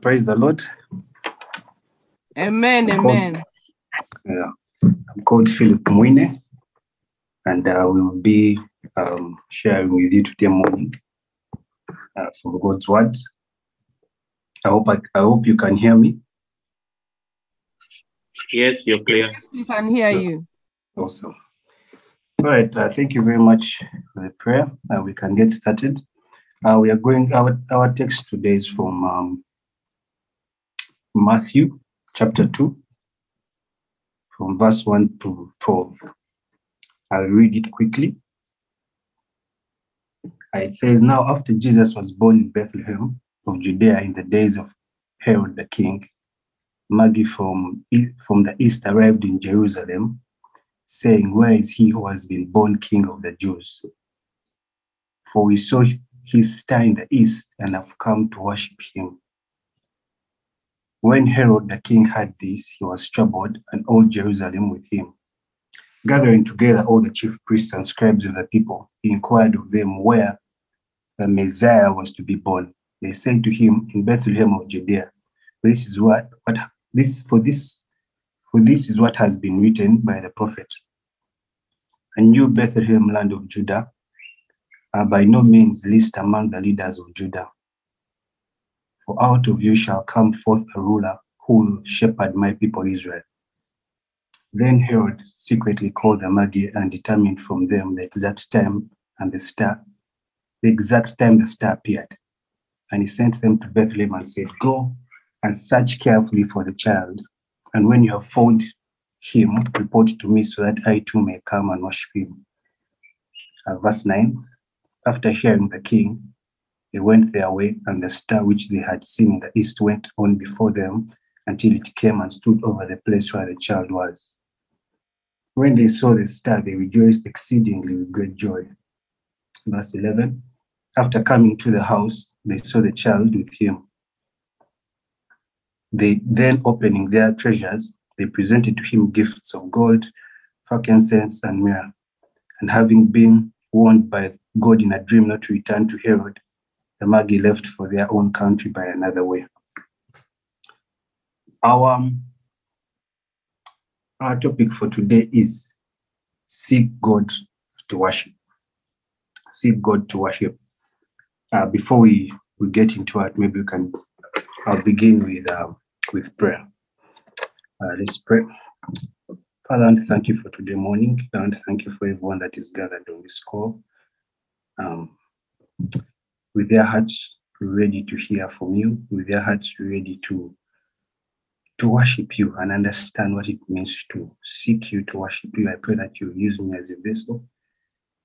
Praise the Lord. Amen, Cool. amen. Yeah. I'm called Philip Mwine, and uh, we will be um, sharing with you today morning uh, from God's Word. I hope I, I hope you can hear me. Yes, you're clear. Yes, we can hear you. Awesome. All right. Uh, thank you very much for the prayer. Uh, we can get started. Uh, we are going. Our our text today is from um, Matthew chapter two, from verse one to twelve. I'll read it quickly. Uh, It says, "Now after Jesus was born in Bethlehem of Judea in the days of Herod the king, Magi from from the east arrived in Jerusalem." saying, Where is he who has been born king of the Jews? For we saw his star in the east and have come to worship him. When Herod the king heard this, he was troubled, and all Jerusalem with him. Gathering together all the chief priests and scribes of the people, he inquired of them where the Messiah was to be born. They said to him, In Bethlehem of Judea. This is what, what this for this for this is what has been written by the prophet. And you, Bethlehem, land of Judah, are by no means least among the leaders of Judah. For out of you shall come forth a ruler who will shepherd my people Israel. Then Herod secretly called the Magi and determined from them the exact time and the star, the exact time the star appeared. And he sent them to Bethlehem and said, Go and search carefully for the child and when you have found him, report to me so that I too may come and worship him. Uh, verse 9 After hearing the king, they went their way, and the star which they had seen in the east went on before them until it came and stood over the place where the child was. When they saw the star, they rejoiced exceedingly with great joy. Verse 11 After coming to the house, they saw the child with him. They then, opening their treasures, they presented to him gifts of gold, frankincense, and myrrh. And having been warned by God in a dream not to return to Herod, the Magi left for their own country by another way. Our, our topic for today is seek God to worship. Seek God to worship. Uh, before we, we get into it, maybe we can I'll begin with uh, with prayer. Uh, let's pray. Father, and thank you for today morning, and thank you for everyone that is gathered on this call. Um, with their hearts ready to hear from you, with their hearts ready to to worship you and understand what it means to seek you, to worship you. I pray that you use me as a vessel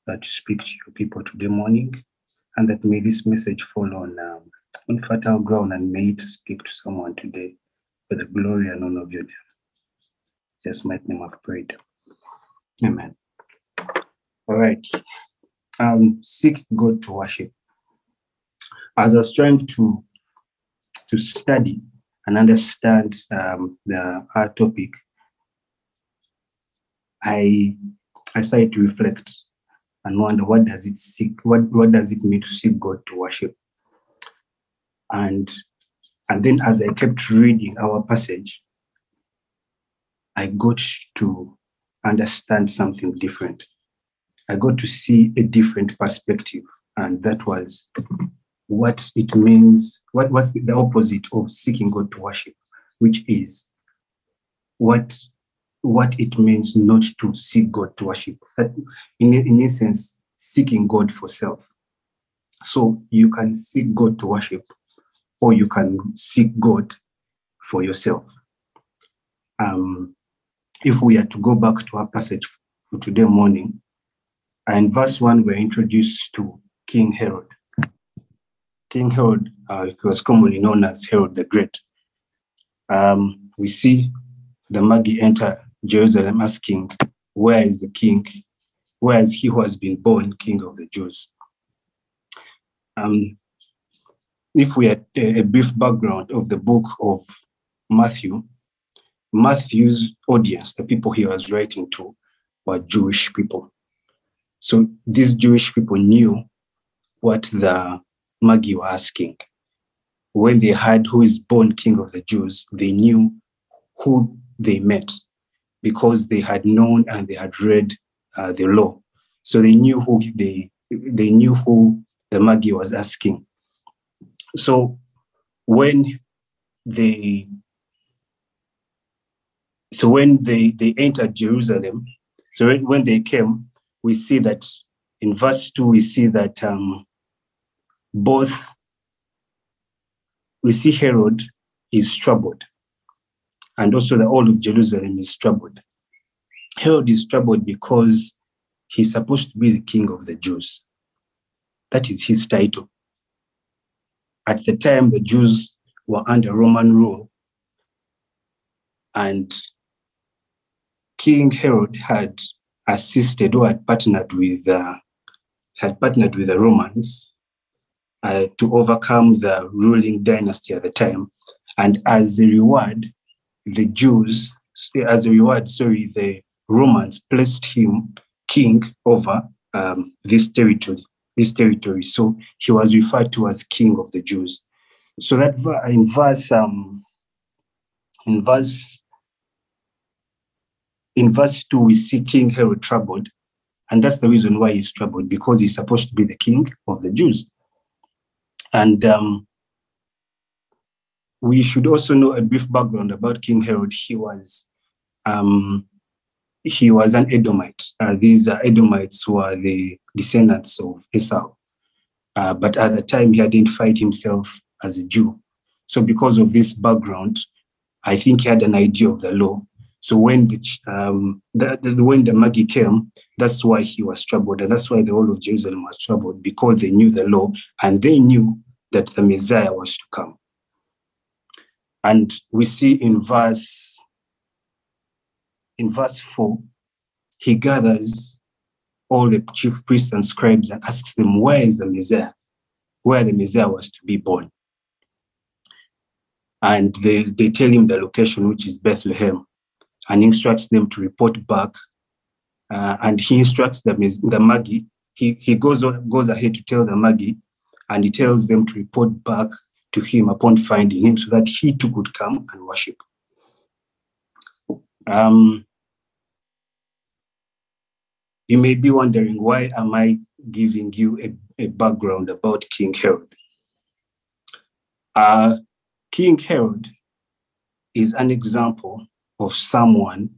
uh, to speak to your people today morning, and that may this message fall on um, on fertile ground and may it speak to someone today for the glory and honor of your name. Just my name I've prayed. Amen. All right. Um, seek God to worship. As I was trying to to study and understand um, the our topic, I I started to reflect and wonder what does it seek, what, what does it mean to seek God to worship? and and then as i kept reading our passage i got to understand something different i got to see a different perspective and that was what it means what was the opposite of seeking god to worship which is what what it means not to seek god to worship that in, in essence seeking god for self so you can seek god to worship or you can seek God for yourself. Um, if we are to go back to our passage for today morning, and verse 1, we're introduced to King Herod. King Herod, uh, was commonly known as Herod the Great. Um, we see the Magi enter Jerusalem asking, Where is the king? Where is he who has been born king of the Jews? Um, if we had a brief background of the book of Matthew, Matthew's audience, the people he was writing to, were Jewish people. So these Jewish people knew what the Magi were asking. when they heard who is born king of the Jews, they knew who they met because they had known and they had read uh, the law. So they knew who they they knew who the Magi was asking. So when they so when they they entered Jerusalem, so when they came, we see that in verse two we see that um, both we see Herod is troubled, and also the whole of Jerusalem is troubled. Herod is troubled because he's supposed to be the king of the Jews. That is his title. At the time, the Jews were under Roman rule, and King Herod had assisted or had partnered with uh, had partnered with the Romans uh, to overcome the ruling dynasty at the time, and as a reward, the Jews, as a reward, sorry, the Romans placed him king over um, this territory. This territory, so he was referred to as king of the Jews. So that in verse um, in verse in verse 2, we see King Herod troubled. And that's the reason why he's troubled, because he's supposed to be the king of the Jews. And um, we should also know a brief background about King Herod. He was um, he was an Edomite. Uh, these uh, Edomites were the descendants of Esau. Uh, but at the time, he identified himself as a Jew. So, because of this background, I think he had an idea of the law so when the, um, the, the, when the Magi came, that's why he was troubled, and that's why the whole of Jerusalem was troubled because they knew the law and they knew that the Messiah was to come. And we see in verse in verse four, he gathers all the chief priests and scribes and asks them, "Where is the Messiah? Where the Messiah was to be born?" And they, they tell him the location, which is Bethlehem and instructs them to report back. Uh, and he instructs them, is the Magi, he, he goes, goes ahead to tell the Magi, and he tells them to report back to him upon finding him so that he too could come and worship. Um, you may be wondering, why am I giving you a, a background about King Herod? Uh, King Herod is an example of someone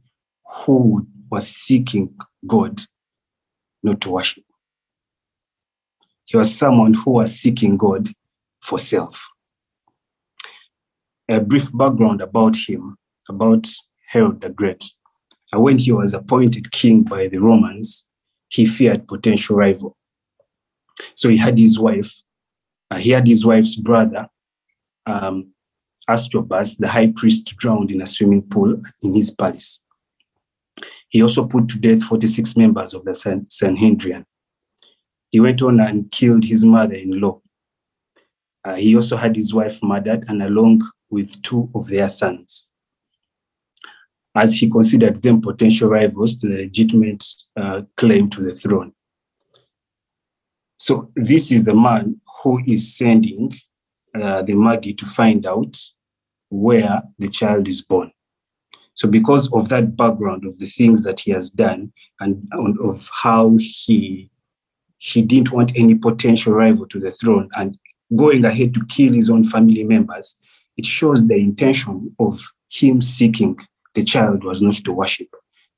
who was seeking God, not to worship. He was someone who was seeking God for self. A brief background about him, about Herod the Great. When he was appointed king by the Romans, he feared potential rival. So he had his wife, uh, he had his wife's brother um, Astrobus, the high priest, drowned in a swimming pool in his palace. He also put to death 46 members of the Sanhedrin. He went on and killed his mother in law. Uh, he also had his wife murdered and along with two of their sons, as he considered them potential rivals to the legitimate uh, claim to the throne. So, this is the man who is sending uh, the Magi to find out where the child is born. So, because of that background of the things that he has done and of how he he didn't want any potential rival to the throne and going ahead to kill his own family members, it shows the intention of him seeking the child was not to worship.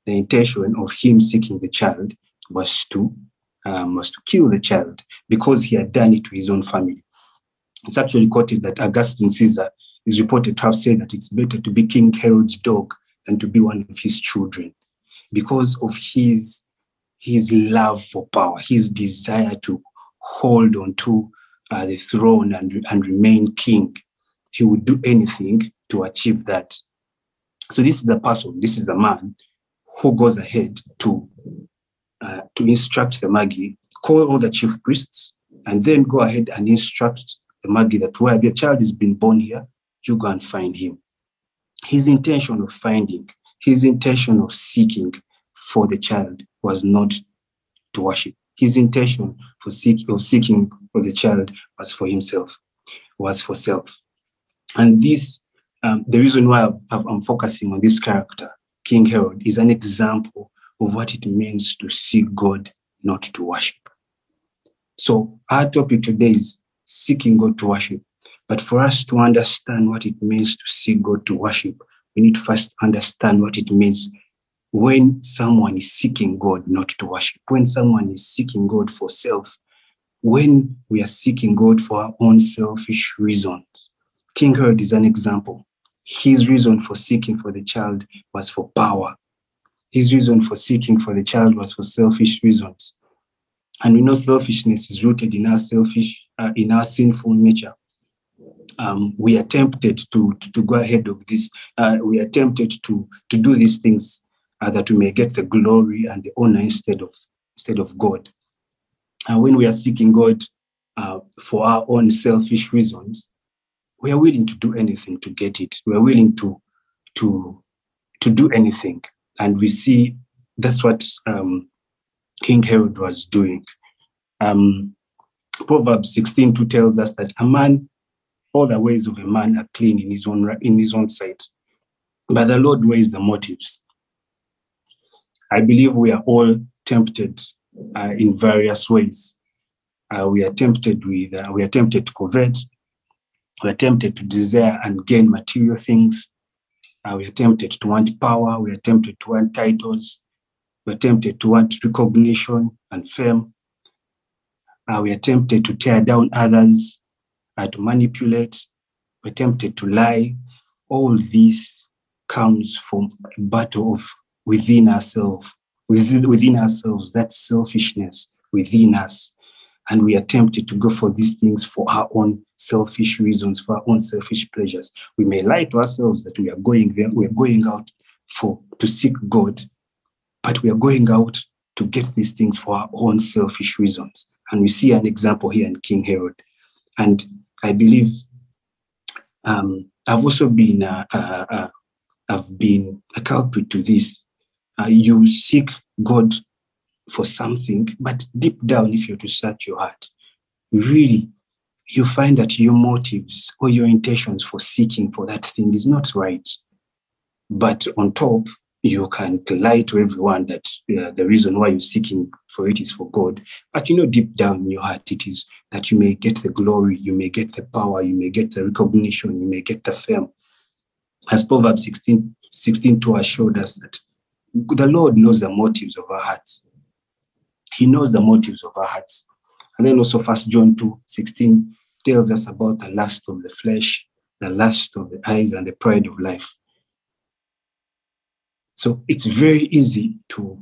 The intention of him seeking the child was to um, was to kill the child because he had done it to his own family. It's actually quoted that Augustine Caesar is reported to have said that it's better to be King Herod's dog than to be one of his children because of his, his love for power, his desire to hold on to uh, the throne and, and remain king. He would do anything to achieve that. So this is the person, this is the man who goes ahead to uh, to instruct the Magi, call all the chief priests, and then go ahead and instruct the Magi that where the child is being born here, you go and find him. His intention of finding, his intention of seeking for the child was not to worship. His intention for seek, of seeking for the child was for himself, was for self. And this, um, the reason why i am focusing on this character, King Herod, is an example of what it means to seek God, not to worship. So our topic today is seeking God to worship. But for us to understand what it means to seek God to worship, we need to first understand what it means when someone is seeking God not to worship, when someone is seeking God for self, when we are seeking God for our own selfish reasons. King Herod is an example. His reason for seeking for the child was for power. His reason for seeking for the child was for selfish reasons. And we know selfishness is rooted in our selfish, uh, in our sinful nature. Um, we are tempted to, to, to, go ahead of this. Uh, we are tempted to, to do these things uh, that we may get the glory and the honor instead of, instead of God. And when we are seeking God uh, for our own selfish reasons, we are willing to do anything to get it. We are willing to to to do anything, and we see that's what um, King Herod was doing. Um, Proverbs 16 2 tells us that a man, all the ways of a man are clean in his own in his own sight, but the Lord weighs the motives. I believe we are all tempted uh, in various ways. Uh, we are tempted with uh, we are tempted to covet. We are tempted to desire and gain material things. Uh, we are tempted to want power. We are tempted to want titles. We are tempted to want recognition and fame. Uh, we are tempted to tear down others, to manipulate. We're tempted to lie. All this comes from a battle of within ourselves within, within ourselves, that selfishness within us. And we are tempted to go for these things for our own selfish reasons, for our own selfish pleasures. We may lie to ourselves that we are going there, we are going out for to seek God, but we are going out to get these things for our own selfish reasons. And we see an example here in King Herod. And I believe um, I've also been uh, uh, uh, I've been a culprit to this uh, you seek God for something, but deep down, if to search your heart, really, you find that your motives or your intentions for seeking for that thing is not right. But on top, you can lie to everyone that uh, the reason why you're seeking for it is for God. But you know, deep down in your heart, it is that you may get the glory, you may get the power, you may get the recognition, you may get the fame. As Proverbs 16, 16 to us showed us that the Lord knows the motives of our hearts. He knows the motives of our hearts. And then also First John 2 16 tells us about the lust of the flesh, the lust of the eyes, and the pride of life. So it's very easy to,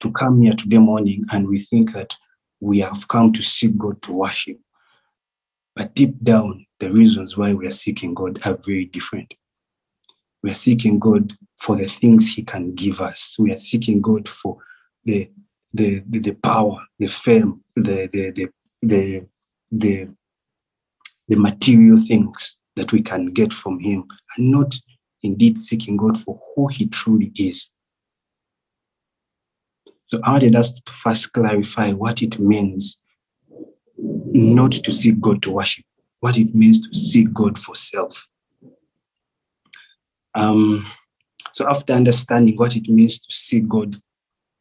to come here today morning and we think that we have come to seek God to worship. But deep down, the reasons why we are seeking God are very different. We are seeking God for the things He can give us. We are seeking God for the the the, the power, the fame, the the the the the, the material things that we can get from Him, and not indeed seeking God for who He truly is. So I wanted us to first clarify what it means not to seek God to worship, what it means to seek God for self. Um, so after understanding what it means to seek God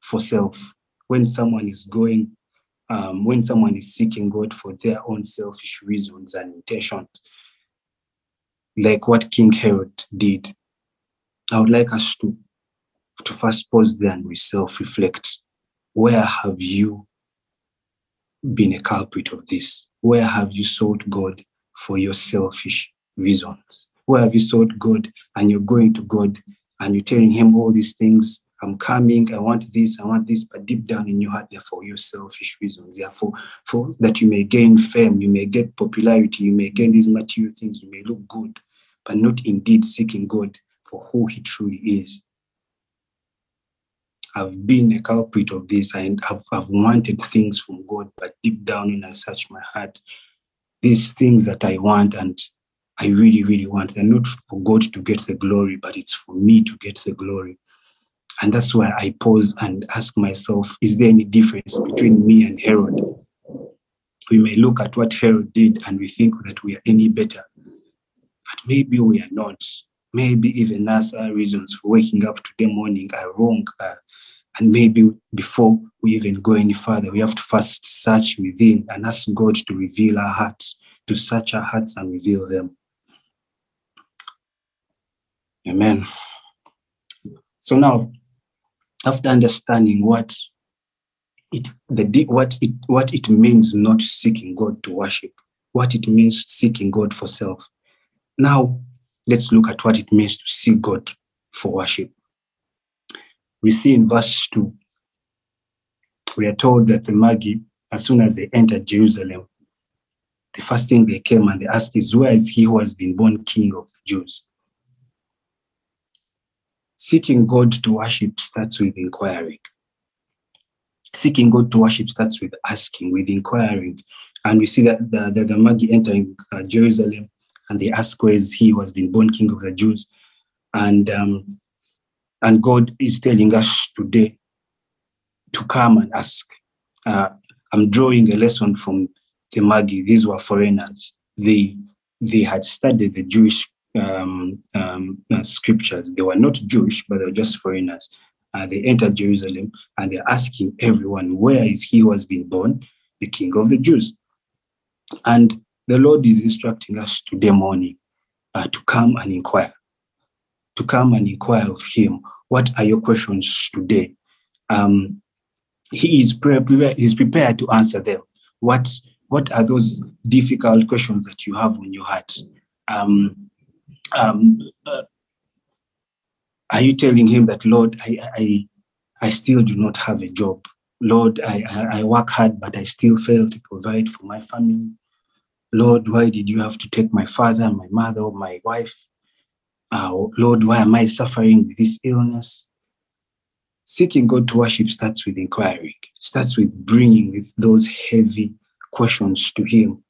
for self, when someone is going, um, when someone is seeking God for their own selfish reasons and intentions, like what King Herod did, I would like us to, to first pause there and we self-reflect. Where have you been a culprit of this? Where have you sought God for your selfish reasons? Where have you sought God and you're going to God and you're telling Him all these things? I'm coming, I want this, I want this, but deep down in your heart, they're for your selfish reasons. Therefore, for, for that you may gain fame, you may get popularity, you may gain these material things, you may look good, but not indeed seeking God for who He truly is. I've been a culprit of this and I've, I've wanted things from God, but deep down when I search my heart, these things that I want and I really, really want. And not for God to get the glory, but it's for me to get the glory. And that's why I pause and ask myself, is there any difference between me and Herod? We may look at what Herod did and we think that we are any better. but maybe we are not. Maybe even us, our reasons for waking up today morning are wrong. Uh, and maybe before we even go any further, we have to first search within and ask God to reveal our hearts, to search our hearts and reveal them. Amen. So now, after understanding what it the what it what it means not seeking God to worship, what it means seeking God for self. Now, let's look at what it means to seek God for worship. We see in verse 2, we are told that the Magi, as soon as they entered Jerusalem, the first thing they came and they asked is, Where is he who has been born king of Jews? Seeking God to worship starts with inquiring. Seeking God to worship starts with asking, with inquiring. And we see that the, the, the Magi entering uh, Jerusalem and they ask where is he was been born king of the Jews. And um, and God is telling us today to come and ask. Uh, I'm drawing a lesson from the Magi. These were foreigners. They they had studied the Jewish um, um, uh, scriptures. They were not Jewish, but they were just foreigners. Uh, they entered Jerusalem and they're asking everyone, Where is he who has been born, the King of the Jews? And the Lord is instructing us today morning uh, to come and inquire, to come and inquire of Him. What are your questions today? Um, he is prepared, he's prepared to answer them. What, what are those difficult questions that you have on your heart? Um, um, uh, are you telling him that, Lord, I, I, I still do not have a job? Lord, I, I work hard, but I still fail to provide for my family. Lord, why did you have to take my father, my mother, my wife? Uh, Lord, why am I suffering with this illness? Seeking God to worship starts with inquiring, starts with bringing those heavy questions to Him.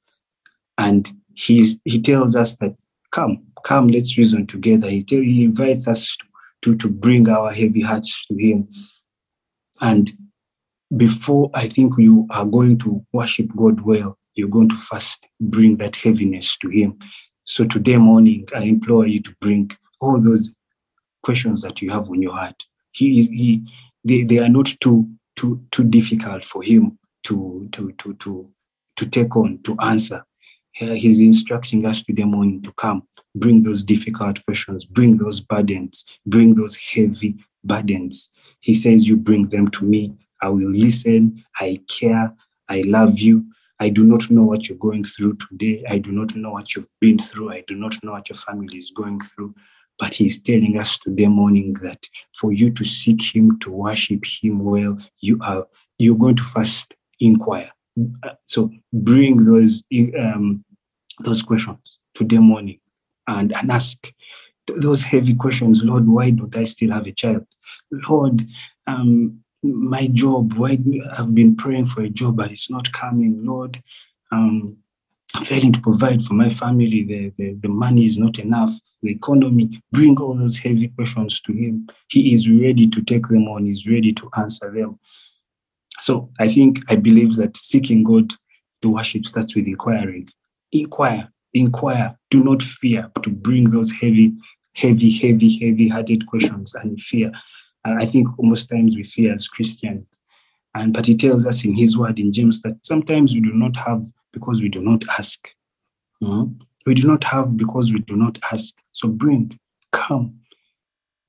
And he's, He tells us that, come, come, let's reason together. He, tell, he invites us to, to, bring our heavy hearts to Him. And before I think you are going to worship God well, you're going to first bring that heaviness to Him. So today morning, I implore you to bring all those questions that you have on your heart. He is he they, they are not too too too difficult for him to to to to to take on to answer. He's instructing us today morning to come, bring those difficult questions, bring those burdens, bring those heavy burdens. He says, You bring them to me. I will listen. I care. I love you. I do not know what you're going through today. I do not know what you've been through. I do not know what your family is going through. But he's telling us today morning that for you to seek him, to worship him well, you are you're going to first inquire. So bring those um, those questions today morning and, and ask those heavy questions. Lord, why don't I still have a child? Lord, um, my job, why I've been praying for a job, but it's not coming. Lord, um, failing to provide for my family. The, the, the money is not enough. The economy. Bring all those heavy questions to him. He is ready to take them on. He's ready to answer them. So I think, I believe that seeking God to worship starts with inquiring. Inquire, inquire. Do not fear to bring those heavy, heavy, heavy, heavy-hearted questions and fear I think most times we fear as Christians. And but he tells us in his word in James that sometimes we do not have because we do not ask. Mm-hmm. We do not have because we do not ask. So bring, come,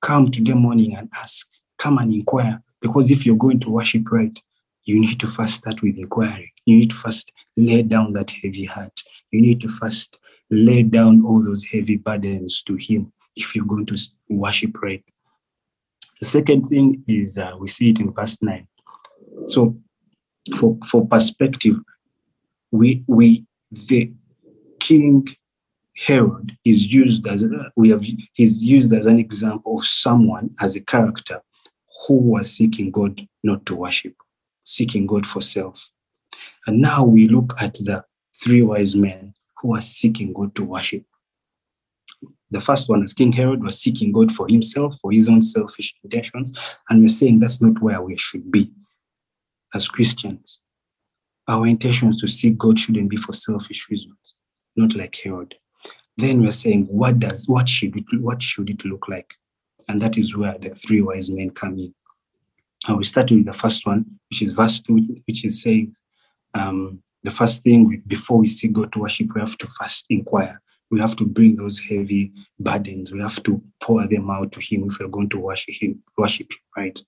come today morning and ask. Come and inquire. Because if you're going to worship right, you need to first start with inquiry. You need to first lay down that heavy heart. You need to first lay down all those heavy burdens to Him if you're going to worship right. The second thing is uh, we see it in verse 9. So for, for perspective, we we the king Herod is used as we have he's used as an example of someone as a character who was seeking God not to worship, seeking God for self. And now we look at the three wise men who are seeking God to worship. The first one, as King Herod, was seeking God for himself, for his own selfish intentions. And we're saying that's not where we should be as Christians. Our intentions to seek God shouldn't be for selfish reasons, not like Herod. then we're saying, what does what should it what should it look like? And that is where the three wise men come in. And we start with the first one, which is verse two, which is saying, um, the first thing we, before we see God to worship, we have to first inquire. We have to bring those heavy burdens. We have to pour them out to Him if we're going to worship Him. Worship right?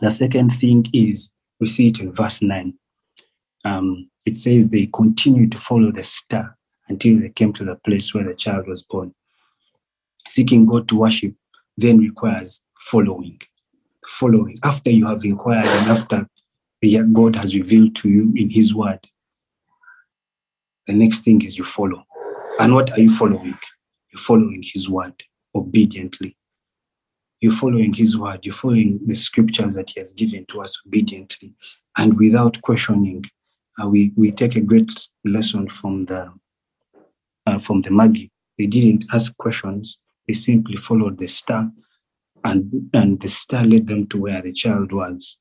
The second thing is we see it in verse nine. Um, it says they continued to follow the star until they came to the place where the child was born. Seeking God to worship then requires following. Following. After you have inquired and after God has revealed to you in His word, the next thing is you follow. And what are you following? You're following His word obediently. You're following His word. You're following the scriptures that He has given to us obediently and without questioning. Uh, we, we take a great lesson from the uh, from the Magi. They didn't ask questions. They simply followed the star, and and the star led them to where the child was.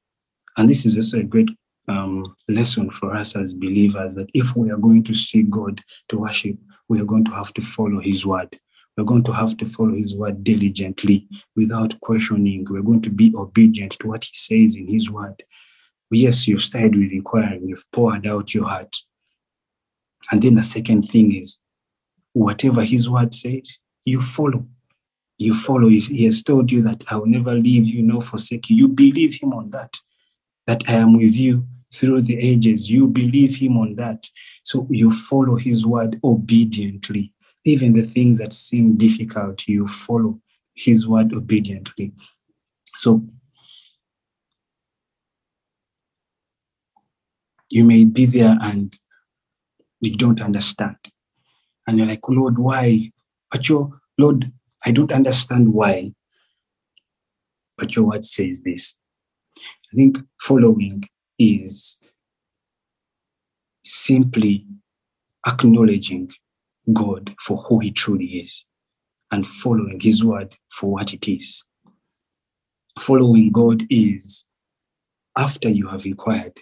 And this is also a great um, lesson for us as believers that if we are going to see God to worship, we are going to have to follow His word. We're going to have to follow His word diligently without questioning. We're going to be obedient to what He says in His word. Yes, you've started with inquiring, you've poured out your heart. And then the second thing is whatever His word says, you follow. You follow. He has told you that I will never leave you nor forsake you. You believe Him on that that I am with you through the ages. You believe him on that. So you follow his word obediently. Even the things that seem difficult, you follow his word obediently. So you may be there and you don't understand. And you're like, Lord, why? But your Lord, I don't understand why. But your word says this. I think following is simply acknowledging God for who He truly is and following His word for what it is. Following God is after you have inquired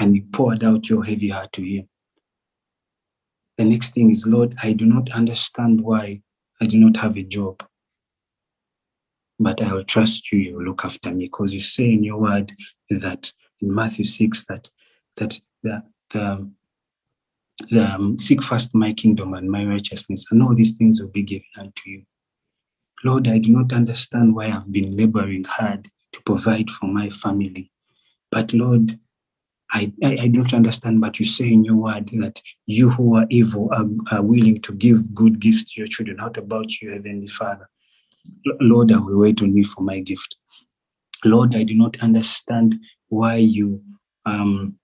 and you poured out your heavy heart to Him. The next thing is, Lord, I do not understand why I do not have a job but I will trust you, you will look after me. Because you say in your word that in Matthew 6 that that the the, the um, seek first my kingdom and my righteousness, and all these things will be given unto you. Lord, I do not understand why I've been laboring hard to provide for my family. But Lord, I, I, I, don't understand, but you say in your word that you who are evil are, are willing to give good gifts to your children. What about you, Heavenly Father? Lord, I will wait on you for my gift. Lord, I do not understand why you um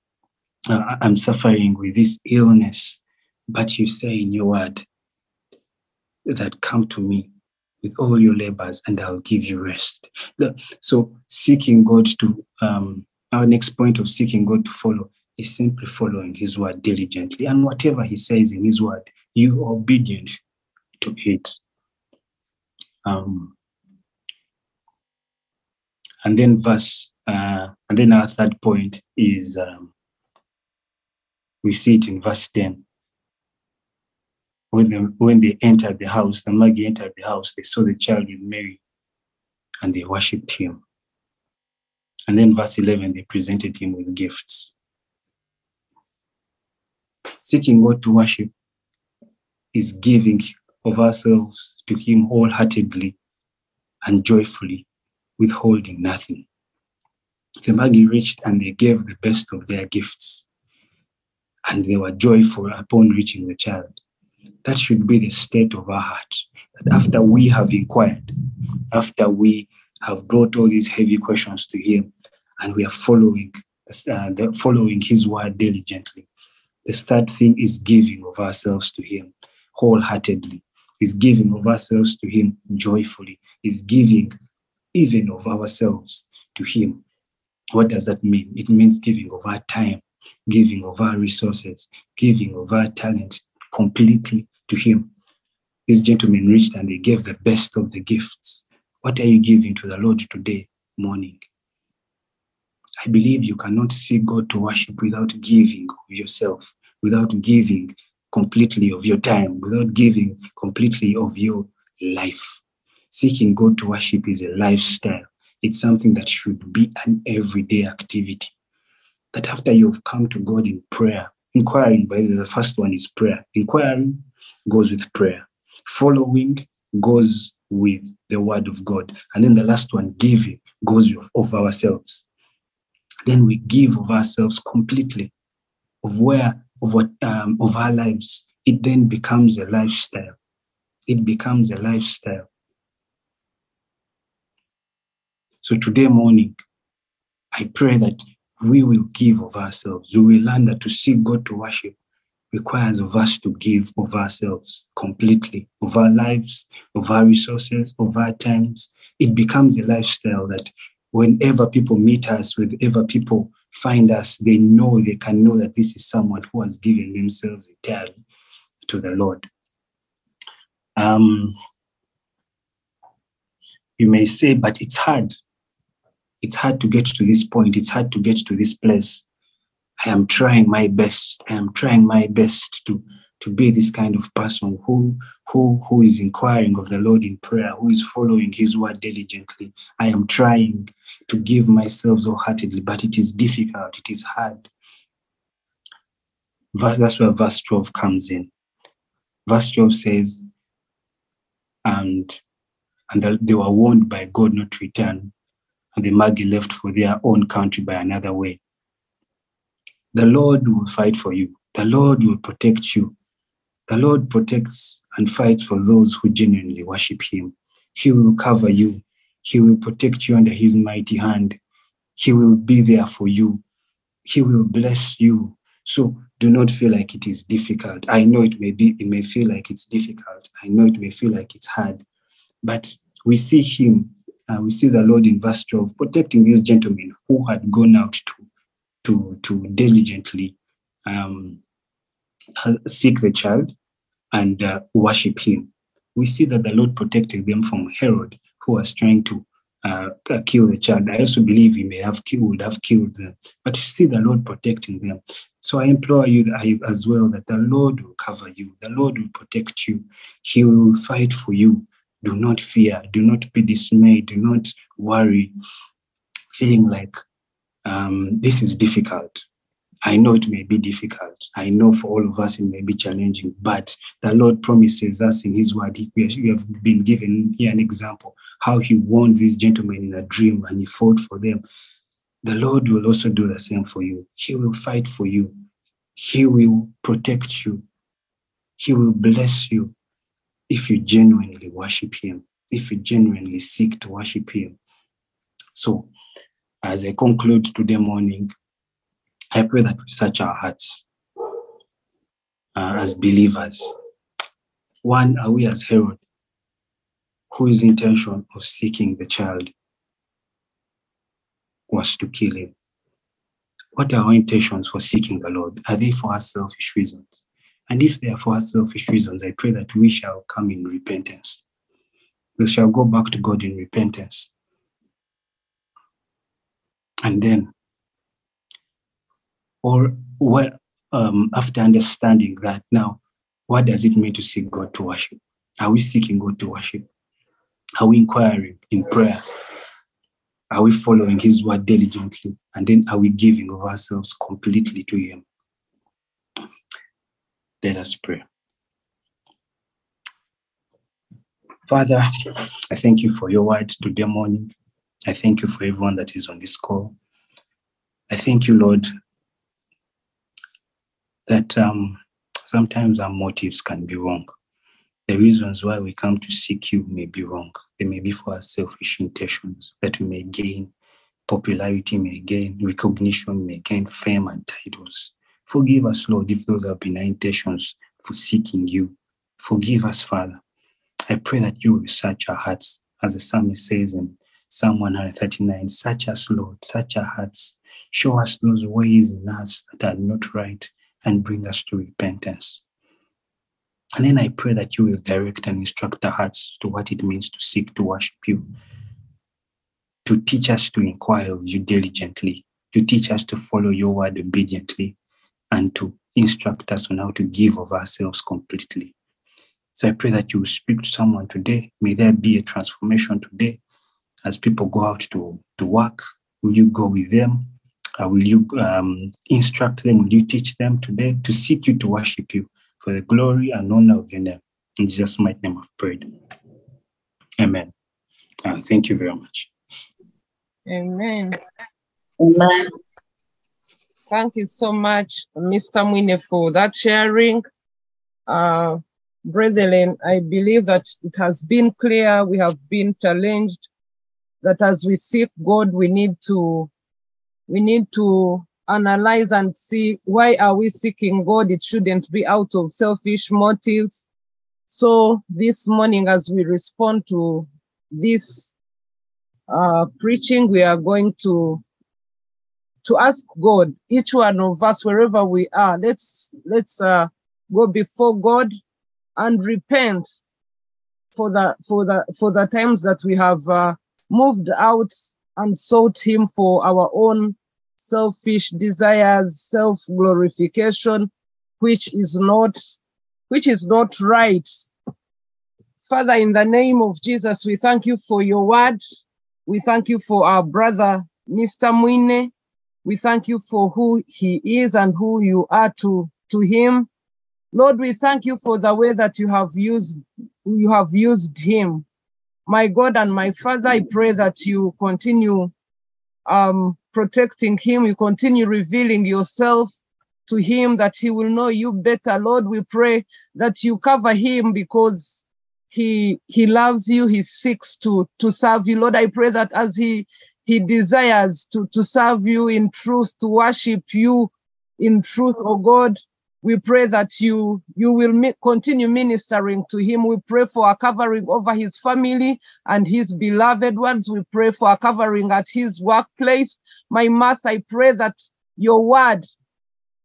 uh, I'm suffering with this illness, but you say in your word that come to me with all your labors and I'll give you rest. So seeking God to um our next point of seeking God to follow is simply following his word diligently. And whatever he says in his word, you obedient to it. Um, and then verse, uh, and then our third point is um, we see it in verse 10. When they, when they entered the house, the Magi entered the house, they saw the child with Mary and they worshipped him. And then verse 11, they presented him with gifts. Seeking God to worship is giving of ourselves to Him wholeheartedly and joyfully, withholding nothing. The Magi reached and they gave the best of their gifts, and they were joyful upon reaching the child. That should be the state of our heart. That after we have inquired, after we have brought all these heavy questions to Him, and we are following, uh, the, following His word diligently, the third thing is giving of ourselves to Him wholeheartedly is giving of ourselves to Him joyfully, is giving even of ourselves to Him. What does that mean? It means giving of our time, giving of our resources, giving of our talent completely to Him. These gentlemen reached and they gave the best of the gifts. What are you giving to the Lord today morning? I believe you cannot see God to worship without giving of yourself, without giving completely of your time, without giving completely of your life. Seeking God to worship is a lifestyle. It's something that should be an everyday activity. That after you've come to God in prayer, inquiring, by the first one is prayer. Inquiring goes with prayer. Following goes with the word of God. And then the last one, giving, goes of ourselves. Then we give of ourselves completely, of where, of what, um, of our lives. It then becomes a lifestyle. It becomes a lifestyle. So today morning, I pray that we will give of ourselves. We will learn that to seek God to worship requires of us to give of ourselves completely, of our lives, of our resources, of our times. It becomes a lifestyle that whenever people meet us, whenever people find us, they know, they can know that this is someone who has given themselves entirely to the Lord. Um, you may say, but it's hard. It's hard to get to this point. It's hard to get to this place. I am trying my best. I am trying my best to, to be this kind of person who, who, who is inquiring of the Lord in prayer, who is following his word diligently. I am trying to give myself wholeheartedly, but it is difficult. It is hard. Verse, that's where verse 12 comes in. Verse 12 says, and and they were warned by God not to return, and the Magi left for their own country by another way. The Lord will fight for you. The Lord will protect you. The Lord protects and fights for those who genuinely worship Him. He will cover you. He will protect you under His mighty hand. He will be there for you. He will bless you. So do not feel like it is difficult. I know it may be, it may feel like it's difficult. I know it may feel like it's hard, but we see him, uh, we see the Lord in verse 12 protecting these gentlemen who had gone out to to, to diligently um, seek the child and uh, worship him. We see that the Lord protected them from Herod, who was trying to uh, kill the child. I also believe he may have killed, would have killed them, but see the Lord protecting them. So I implore you as well that the Lord will cover you, the Lord will protect you, He will fight for you. Do not fear, do not be dismayed, do not worry, feeling like um, this is difficult. I know it may be difficult. I know for all of us it may be challenging, but the Lord promises us in His word. We have been given here an example how He warned these gentlemen in a dream and He fought for them. The Lord will also do the same for you. He will fight for you. He will protect you. He will bless you if you genuinely worship Him, if you genuinely seek to worship Him. So as I conclude today morning, I pray that we search our hearts uh, as believers. One, are we as Herod, whose intention of seeking the child was to kill him? What are our intentions for seeking the Lord? Are they for our selfish reasons? And if they are for our selfish reasons, I pray that we shall come in repentance. We shall go back to God in repentance and then, or what, um, after understanding that now, what does it mean to seek God to worship? Are we seeking God to worship? Are we inquiring in prayer? Are we following His word diligently? And then are we giving of ourselves completely to Him? Let us pray. Father, I thank you for your word today morning. I thank you for everyone that is on this call. I thank you, Lord, that um, sometimes our motives can be wrong. The reasons why we come to seek you may be wrong. They may be for our selfish intentions that we may gain popularity, may gain recognition, may gain fame and titles. Forgive us, Lord, if those have been our intentions for seeking you. Forgive us, Father. I pray that you will search our hearts, as the psalmist says in Psalm 139, search us, Lord, search our hearts. Show us those ways in us that are not right and bring us to repentance. And then I pray that you will direct and instruct our hearts to what it means to seek to worship you, to teach us to inquire of you diligently, to teach us to follow your word obediently, and to instruct us on how to give of ourselves completely. So I pray that you will speak to someone today. May there be a transformation today as people go out to, to work. Will you go with them? Uh, will you um, instruct them? Will you teach them today to seek you, to worship you for the glory and honor of your name? In Jesus' mighty name I've prayed. Amen. Uh, thank you very much. Amen. Amen. Thank you so much, Mr. Mwine, for that sharing. Uh, brethren, I believe that it has been clear, we have been challenged, that as we seek God, we need to we need to analyze and see why are we seeking God? It shouldn't be out of selfish motives. So this morning, as we respond to this uh, preaching, we are going to to ask God, each one of us, wherever we are, let's let's uh, go before God and repent for the for the for the times that we have uh, moved out and sought Him for our own selfish desires, self glorification, which is not which is not right. Father, in the name of Jesus, we thank you for your word. We thank you for our brother, Mr. Mwine. We thank you for who he is and who you are to, to him. Lord, we thank you for the way that you have used you have used him. My God and my Father, I pray that you continue um, protecting him, you continue revealing yourself to him, that he will know you better. Lord, we pray that you cover him because he he loves you, he seeks to to serve you. Lord, I pray that as he he desires to, to serve you in truth, to worship you in truth, oh God. We pray that you you will continue ministering to him. We pray for a covering over his family and his beloved ones. We pray for a covering at his workplace. My master, I pray that your word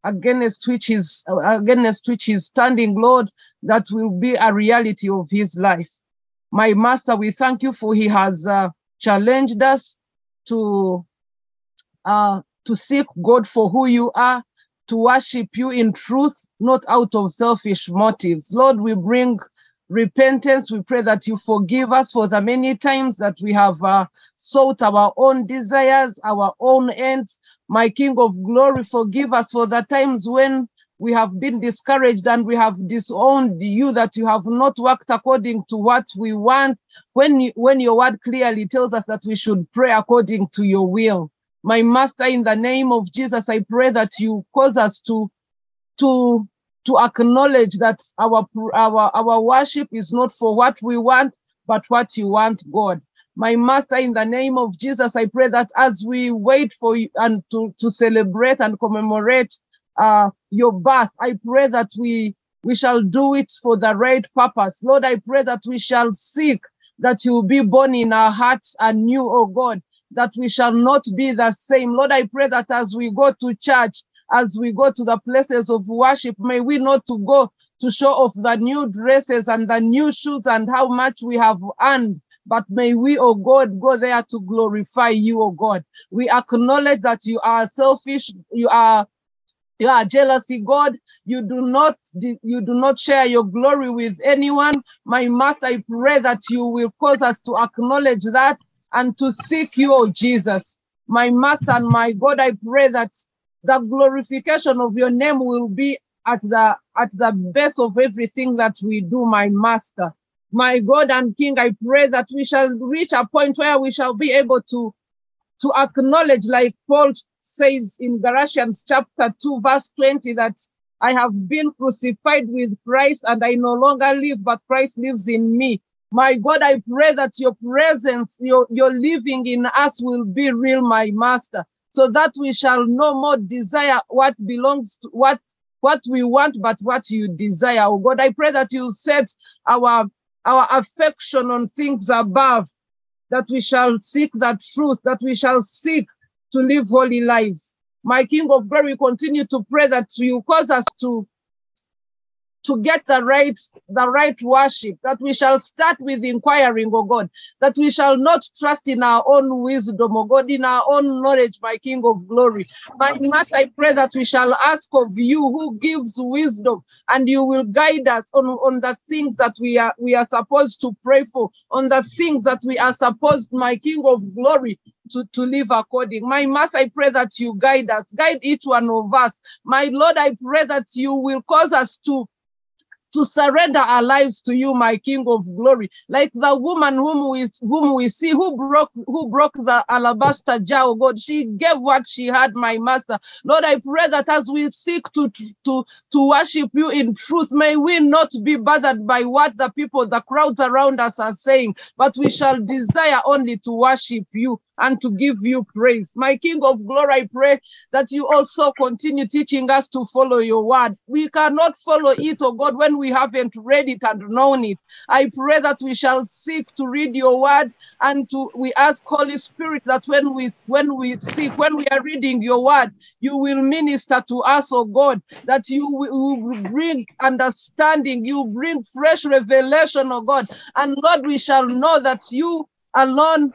against which is against which is standing, Lord, that will be a reality of his life. My master, we thank you for he has uh, challenged us to uh, to seek God for who you are, to worship you in truth, not out of selfish motives. Lord, we bring repentance. We pray that you forgive us for the many times that we have uh, sought our own desires, our own ends. My King of glory, forgive us for the times when we have been discouraged and we have disowned you that you have not worked according to what we want when when your word clearly tells us that we should pray according to your will my master in the name of jesus i pray that you cause us to to to acknowledge that our our our worship is not for what we want but what you want god my master in the name of jesus i pray that as we wait for you and to to celebrate and commemorate uh, your birth. I pray that we we shall do it for the right purpose. Lord, I pray that we shall seek that you be born in our hearts anew, oh God, that we shall not be the same. Lord, I pray that as we go to church, as we go to the places of worship, may we not to go to show off the new dresses and the new shoes and how much we have earned. But may we, oh God, go there to glorify you, oh God. We acknowledge that you are selfish, you are you are jealousy god you do not you do not share your glory with anyone my master i pray that you will cause us to acknowledge that and to seek you oh jesus my master and my god i pray that the glorification of your name will be at the at the best of everything that we do my master my god and king i pray that we shall reach a point where we shall be able to to acknowledge like paul says in Galatians chapter 2, verse 20, that I have been crucified with Christ and I no longer live, but Christ lives in me. My God, I pray that your presence, your, your living in us will be real, my master, so that we shall no more desire what belongs to what what we want, but what you desire. Oh God, I pray that you set our our affection on things above, that we shall seek that truth, that we shall seek to live holy lives. My King of glory, continue to pray that you cause us to, to get the right the right worship that we shall start with inquiring oh god that we shall not trust in our own wisdom oh god in our own knowledge my king of glory my master i pray that we shall ask of you who gives wisdom and you will guide us on on the things that we are we are supposed to pray for on the things that we are supposed my king of glory to, to live according. My master, I pray that you guide us, guide each one of us. My Lord, I pray that you will cause us to to surrender our lives to you, my King of glory. Like the woman whom we whom we see who broke who broke the alabaster jar, oh God, she gave what she had, my master. Lord, I pray that as we seek to to to worship you in truth, may we not be bothered by what the people, the crowds around us are saying, but we shall desire only to worship you and to give you praise. My King of glory, I pray that you also continue teaching us to follow your word. We cannot follow it, oh God, when we haven't read it and known it. I pray that we shall seek to read your word and to we ask Holy Spirit that when we when we seek, when we are reading your word, you will minister to us, oh God, that you will bring understanding, you bring fresh revelation, oh God. And Lord, we shall know that you alone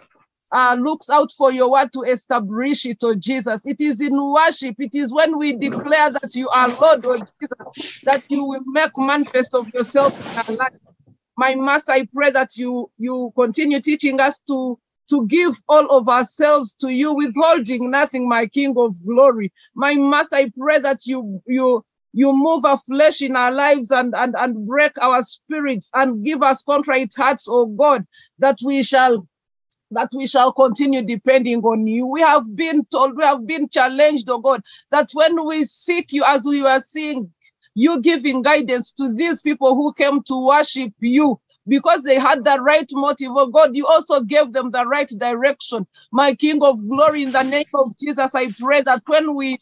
uh, looks out for your word to establish it, oh Jesus. It is in worship. It is when we declare that you are Lord, oh Jesus, that you will make manifest of yourself in our life. My Master, I pray that you you continue teaching us to to give all of ourselves to you, withholding nothing, my King of glory. My Master, I pray that you you you move our flesh in our lives and, and, and break our spirits and give us contrite hearts, oh God, that we shall that we shall continue depending on you. We have been told, we have been challenged, oh God, that when we seek you, as we were seeing, you giving guidance to these people who came to worship you because they had the right motive. Oh God, you also gave them the right direction. My King of glory, in the name of Jesus, I pray that when we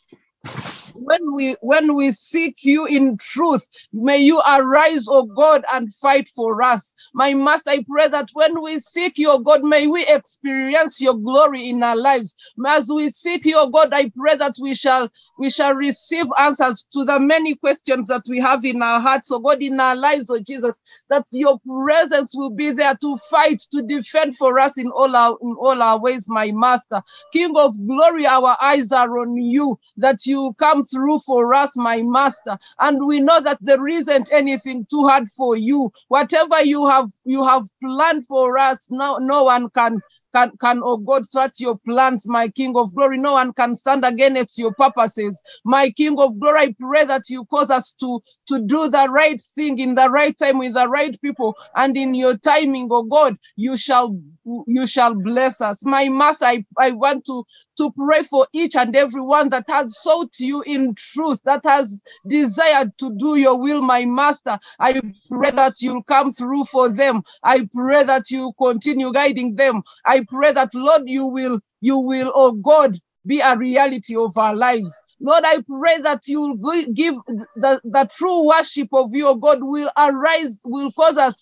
when we when we seek you in truth may you arise oh god and fight for us. My master i pray that when we seek you oh god may we experience your glory in our lives. As we seek you oh god i pray that we shall we shall receive answers to the many questions that we have in our hearts oh god in our lives oh jesus that your presence will be there to fight to defend for us in all our in all our ways my master. King of glory our eyes are on you that you come through for us, my master. And we know that there isn't anything too hard for you. Whatever you have you have planned for us, no, no one can can, can, oh God, thwart your plans, my King of glory. No one can stand against your purposes. My King of glory, I pray that you cause us to, to do the right thing in the right time with the right people. And in your timing, oh God, you shall you shall bless us. My master, I, I want to, to pray for each and every one that has sought you in truth, that has desired to do your will, my master. I pray that you'll come through for them. I pray that you continue guiding them. I pray that, Lord, you will, you will, oh God, be a reality of our lives. Lord, I pray that you will give the, the true worship of you, oh God, will arise, will cause us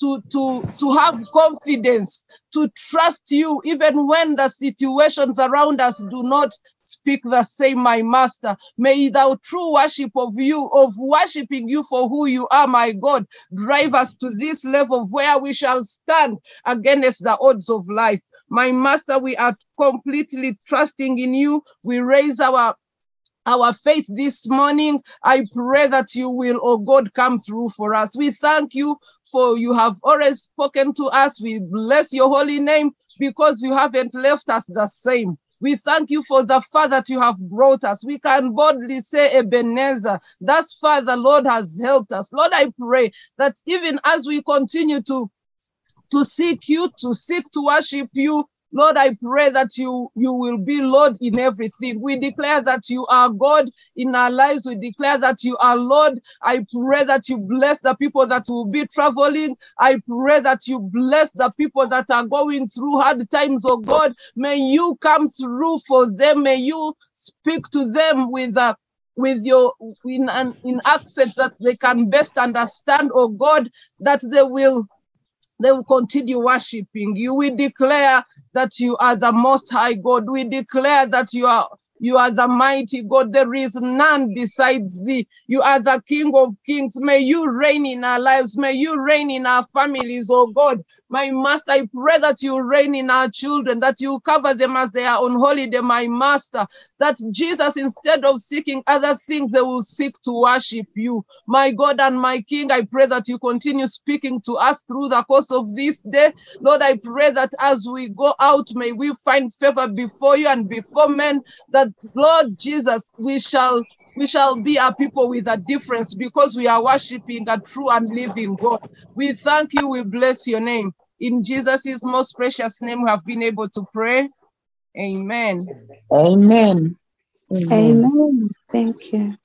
to, to, to have confidence, to trust you, even when the situations around us do not speak the same, my master. May the true worship of you, of worshiping you for who you are, my God, drive us to this level where we shall stand against the odds of life. My master, we are completely trusting in you. We raise our our faith this morning. I pray that you will, oh God, come through for us. We thank you for you have always spoken to us. We bless your holy name because you haven't left us the same. We thank you for the far that you have brought us. We can boldly say, Ebenezer, thus far the Lord has helped us. Lord, I pray that even as we continue to, to seek you, to seek to worship you, Lord, I pray that you, you will be Lord in everything. We declare that you are God in our lives. We declare that you are Lord. I pray that you bless the people that will be traveling. I pray that you bless the people that are going through hard times, oh God. May you come through for them. May you speak to them with a with your in an in accent that they can best understand, oh God, that they will they will continue worshiping you. We declare that you are the most high God. We declare that you are You are the mighty God. There is none besides thee. You are the King of kings. May you reign in our lives. May you reign in our families, oh God. My master, I pray that you reign in our children, that you cover them as they are on holiday, my master. That Jesus, instead of seeking other things, they will seek to worship you. My God and my King, I pray that you continue speaking to us through the course of this day. Lord, I pray that as we go out, may we find favor before you and before men, that Lord Jesus, we shall we shall be a people with a difference because we are worshiping a true and living God. We thank you, we bless your name. In Jesus' most precious name, we have been able to pray. Amen. Amen. Amen. Thank you.